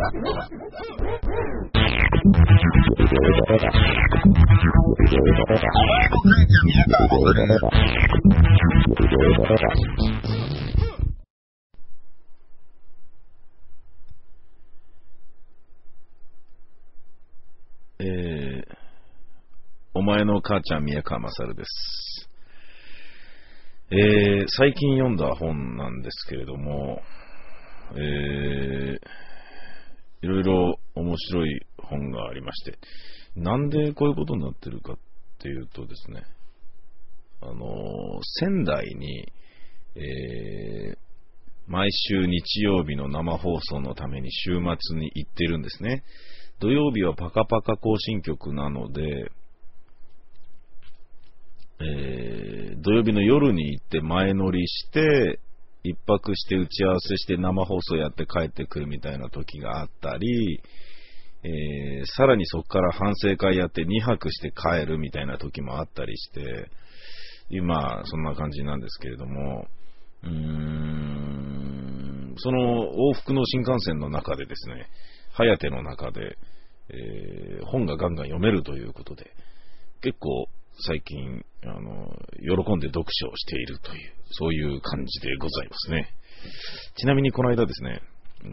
えー、お前の母ちゃん宮川勝です。えー、最近読んだ本なんですけれども、えー、いろいろ面白い本がありまして、なんでこういうことになってるかっていうとですね、あの、仙台に、えー、毎週日曜日の生放送のために週末に行ってるんですね。土曜日はパカパカ更新曲なので、えー、土曜日の夜に行って前乗りして、一泊して打ち合わせして生放送やって帰ってくるみたいな時があったり、えー、さらにそこから反省会やって2泊して帰るみたいな時もあったりして、今、そんな感じなんですけれども、うーん、その往復の新幹線の中でですね、ハヤテの中で、えー、本がガンガン読めるということで、結構最近、あの、喜んで読書をしているという、そういう感じでございますね。ちなみにこの間ですね、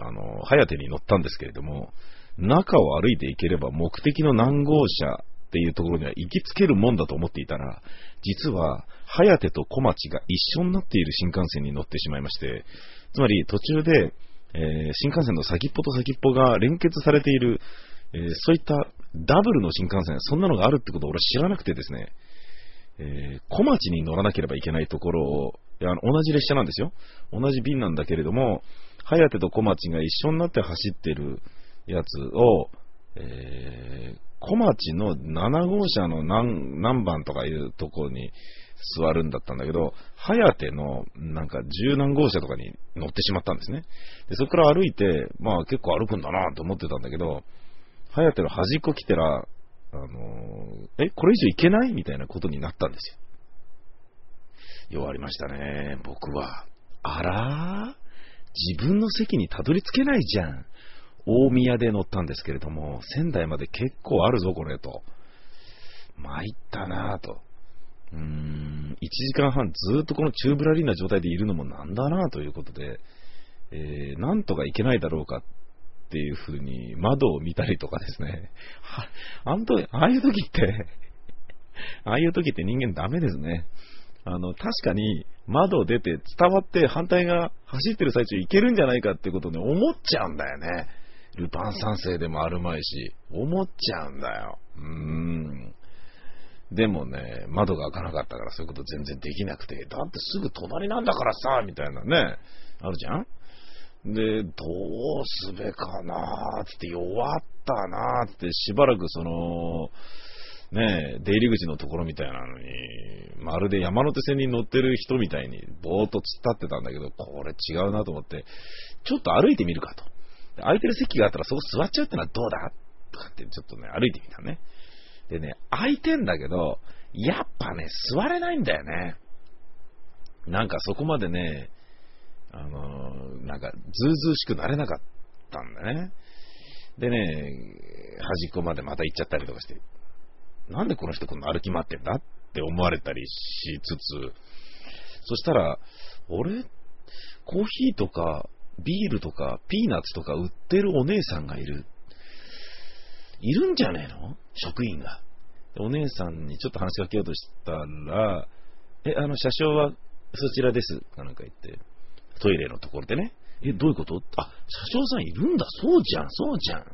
あの、ハヤテに乗ったんですけれども、中を歩いていければ目的の何号車っていうところには行きつけるもんだと思っていたら、実は、ハヤテと小町が一緒になっている新幹線に乗ってしまいまして、つまり途中で、えー、新幹線の先っぽと先っぽが連結されている、えー、そういったダブルの新幹線、そんなのがあるってことを俺知らなくてですね、えー、小町に乗らなければいけないところを、いや同じ列車なんですよ。同じ便なんだけれども、早手と小町が一緒になって走ってるやつを、えー、小町の7号車の何何番とかいうところに座るんだったんだけど、早手のなんか十何号車とかに乗ってしまったんですね。でそこから歩いて、まあ結構歩くんだなと思ってたんだけど、早手の端っこ来てら、あのー、え、これ以上行けない？みたいなことになったんですよ。弱りましたね、僕は。あら自分の席にたどり着けないじゃん。大宮で乗ったんですけれども、仙台まで結構あるぞ、これ、と。参ったなぁと。うーん、1時間半ずっとこのチューブラリーな状態でいるのもなんだなぁということで、えー、なんとかいけないだろうかっていう風に窓を見たりとかですね。あんとああいう時って ああいう時って人間ダメですね。あの、確かに窓を出て伝わって反対が走ってる最中いけるんじゃないかってことね、思っちゃうんだよね。ルパン三世でもあるまいし、思っちゃうんだよ。うーん。でもね、窓が開かなかったからそういうこと全然できなくて、だってすぐ隣なんだからさ、みたいなね、あるじゃん？で、どうすべかなーって弱ったなーってしばらくその、ね出入り口のところみたいなのに、まるで山手線に乗ってる人みたいにぼーっと突っ立ってたんだけど、これ違うなと思って、ちょっと歩いてみるかと。空いてる席があったらそこ座っちゃうってのはどうだとかってちょっとね、歩いてみたね。でね、空いてんだけど、やっぱね、座れないんだよね。なんかそこまでね、あのー、なんか、ずうずうしくなれなかったんだね。でね、端っこまでまた行っちゃったりとかして、なんでこの人こんな歩き回ってんだって思われたりしつつ、そしたら、俺、コーヒーとか、ビールとか、ピーナッツとか売ってるお姉さんがいる。いるんじゃねえの？職員が。お姉さんにちょっと話しかけようとしたら、え、あの、車掌はそちらです。かなんか言って。トイレのところでね。え、どういうこと？あ、車掌さんいるんだ。そうじゃん、そうじゃん。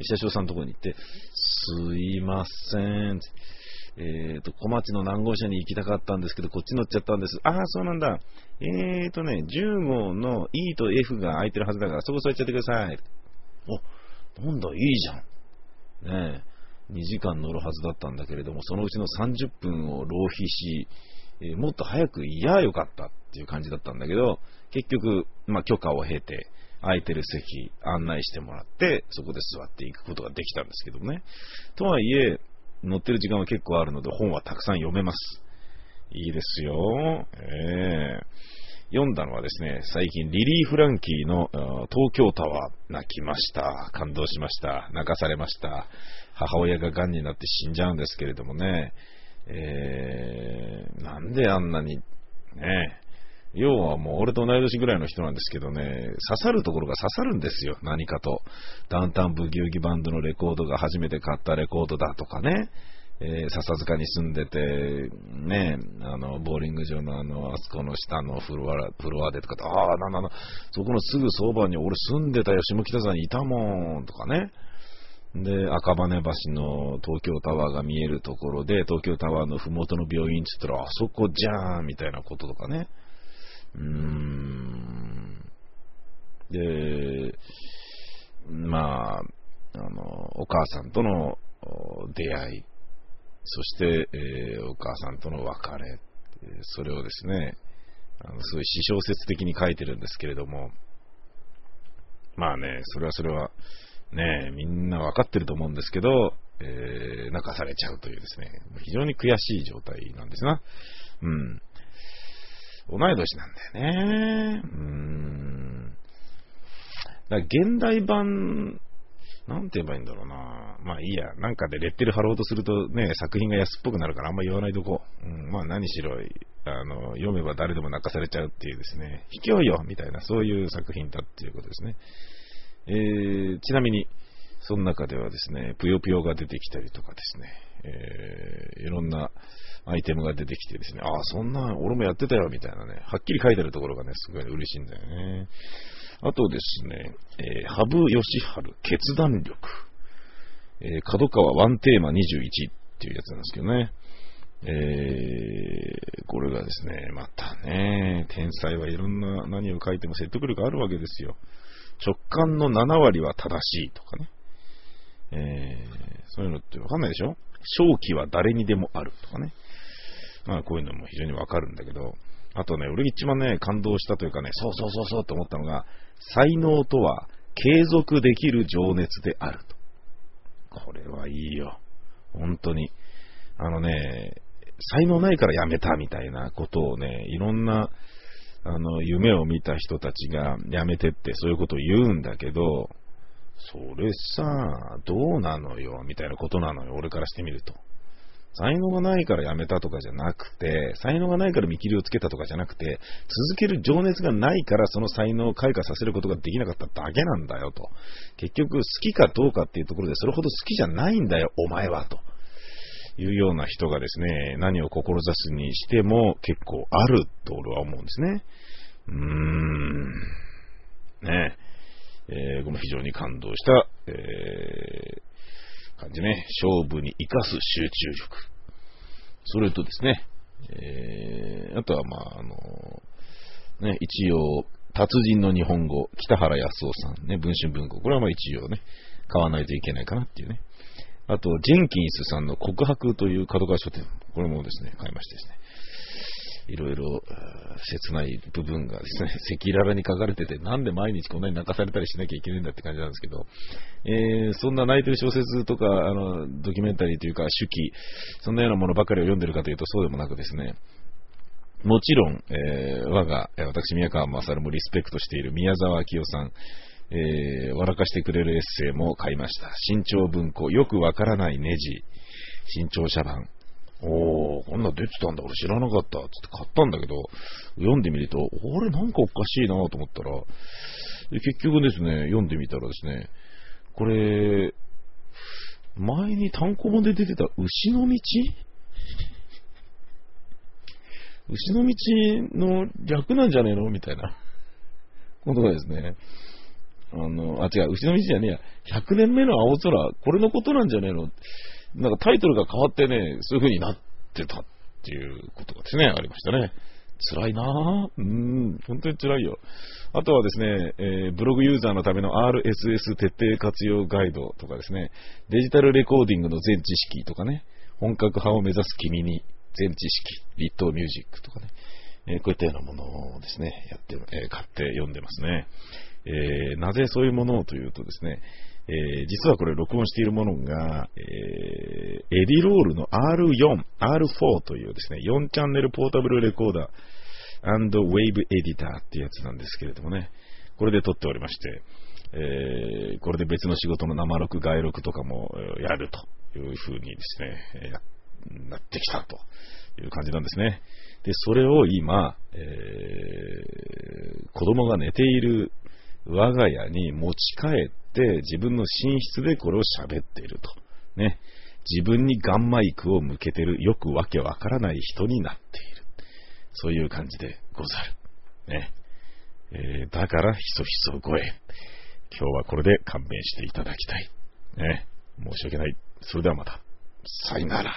車掌さんのところに行って、すいません。えっ、ー、と、小町の何号車に行きたかったんですけど、こっち乗っちゃったんです。ああ、そうなんだ。えっ、ー、とね、10号の E と F が空いてるはずだから、そこ座っちゃってください。お、なんだ、いいじゃん。ねえ、2時間乗るはずだったんだけれども、そのうちの30分を浪費し、えー、もっと早くいやよかったっていう感じだったんだけど、結局、まあ、許可を経て、空いてる席案内してもらって、そこで座っていくことができたんですけどね。とはいえ、乗ってる時間は結構あるので、本はたくさん読めます。いいですよ。え読んだのはですね、最近リリー・フランキーの東京タワー泣きました。感動しました。泣かされました。母親が癌になって死んじゃうんですけれどもね、えー、なんであんなに、ね、要はもう俺と同い年ぐらいの人なんですけどね、刺さるところが刺さるんですよ、何かと。ダウンタウンブギウギバンドのレコードが初めて買ったレコードだとかね、えー、笹塚に住んでて、ね、あの、ボーリング場のあの、あそこの下のフロア、フロアでとか、ああ、なんだな、そこのすぐそばに俺住んでたよ、下北沢にいたもん、とかね。で、赤羽橋の東京タワーが見えるところで、東京タワーのふもとの病院って言ったら、あそこじゃーんみたいなこととかね。うーん。で、まあ、あの、お母さんとの出会い、そして、えー、お母さんとの別れ、それをですね、あのすごい詩小説的に書いてるんですけれども、まあね、それはそれは、ね、みんなわかってると思うんですけど、えー、泣かされちゃうというですね、非常に悔しい状態なんですな。うん。同い年なんだよね。うーん。だ現代版なんて言えばいいんだろうな。まあいいや。なんかでレッテル貼ろうとするとね、作品が安っぽくなるからあんま言わないとこ。うん、まあ何しろ、あの、読めば誰でも泣かされちゃうっていうですね、卑怯よみたいな、そういう作品だっていうことですね。えー、ちなみに、その中ではですね、ぷよぷよが出てきたりとかですね、えー、いろんなアイテムが出てきてですね、ああ、そんな、俺もやってたよ、みたいなね、はっきり書いてあるところがね、すごい嬉しいんだよね。あとですね、えー、羽生善治、決断力。えー、角川ワンテーマ21っていうやつなんですけどね。えー、これがですね、またね、天才はいろんな何を書いても説得力あるわけですよ。直感の7割は正しいとかね。えー、そういうのってわかんないでしょ？正気は誰にでもあるとかね。まあこういうのも非常にわかるんだけど、あとね、俺一番ね、感動したというかね、そうそうそうそうと思ったのが、才能とは継続できる情熱であると。これはいいよ。本当に。あのね、才能ないからやめたみたいなことをね、いろんな、あの、夢を見た人たちがやめてってそういうことを言うんだけど、それさ、どうなのよ、みたいなことなのよ、俺からしてみると。才能がないからやめたとかじゃなくて、才能がないから見切りをつけたとかじゃなくて、続ける情熱がないからその才能を開花させることができなかっただけなんだよと。結局好きかどうかっていうところでそれほど好きじゃないんだよ、お前はと。いうような人がですね、何を志すにしても結構あると俺は思うんですね。うーん。ねえー、この非常に感動した、えー感じね。勝負に生かす集中力。それとですね、えー、あとは、まあ、あの、ね、一応、達人の日本語、北原康夫さん、ね、文春文庫。これはまあ一応ね、買わないといけないかなっていうね。あと、ジェンキンスさんの告白という角川書店。これもですね、買いましてですね。いろいろ切ない部分がですね、赤裸々に書かれてて、なんで毎日こんなに泣かされたりしなきゃいけないんだって感じなんですけど、えー、そんな泣いてる小説とか、あの、ドキュメンタリーというか、手記、そんなようなものばかりを読んでるかというとそうでもなくですね、もちろん、えー、我が、私、宮川勝もリスペクトしている宮沢明夫さん、えー、笑かしてくれるエッセイも買いました。新潮文庫、よくわからないネジ、新潮社版、出てたんだ、俺知らなかった、つって買ったんだけど、読んでみると、あれ、なんかおかしいなと思ったら、結局ですね、読んでみたらですね、これ、前に単行本で出てた牛の道？牛の道の略なんじゃねえの？みたいな。ことがですね、あの、あ、違う、牛の道じゃねえや、100年目の青空、これのことなんじゃねえの？なんかタイトルが変わってね、そういう風になってた。ていうことがですね、ありましたね。辛いなぁ。うん、本当に辛いよ。あとはですね、えー、ブログユーザーのための RSS 徹底活用ガイドとかですね、デジタルレコーディングの全知識とかね、本格派を目指す君に全知識、立東ミュージックとかね、えー、こういったようなものをですね、やって、えー、買って読んでますね。えなぜそういうものをというとですね、えー、実はこれ録音しているものが、えー、エディロールの R4、R4 というですね、4チャンネルポータブルレコーダー、ウェイブエディターっていうやつなんですけれどもね、これで撮っておりまして、えー、これで別の仕事の生録、外録とかもやるという風にですね、なってきたという感じなんですね。で、それを今、えー、子供が寝ている我が家に持ち帰って自分の寝室でこれを喋っていると。ね。自分にガンマイクを向けてるよくわけわからない人になっている。そういう感じでござる。ね。えー、だからひそひそ声。今日はこれで勘弁していただきたい。ね。申し訳ない。それではまた。さよなら。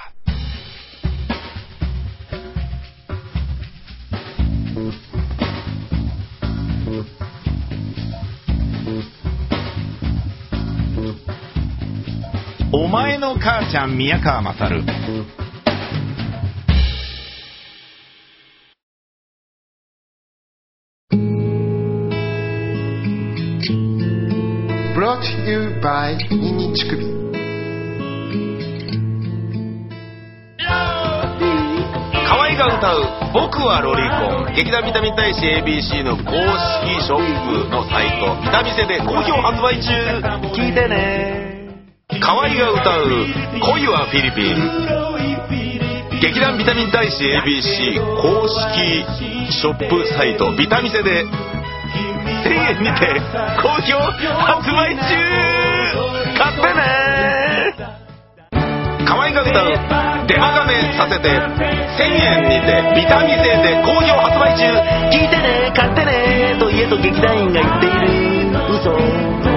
お前の母ちゃん宮川勝。Brought to you by ニンニン乳首河合が歌う「僕はロリコン」劇団ビタミン大使 ABC の公式ショップのサイト。ビタミセで好評発売中。聞いてね河合が歌う「恋はフィリピン」劇団ビタミン大使 ABC 公式ショップサイトビタミセで1000円にて好評発売中。買ってね。河合が歌う「デマガメさせて」1000円にてビタミセで好評発売中。聞いてね買ってねと家と劇団員が言っている。嘘。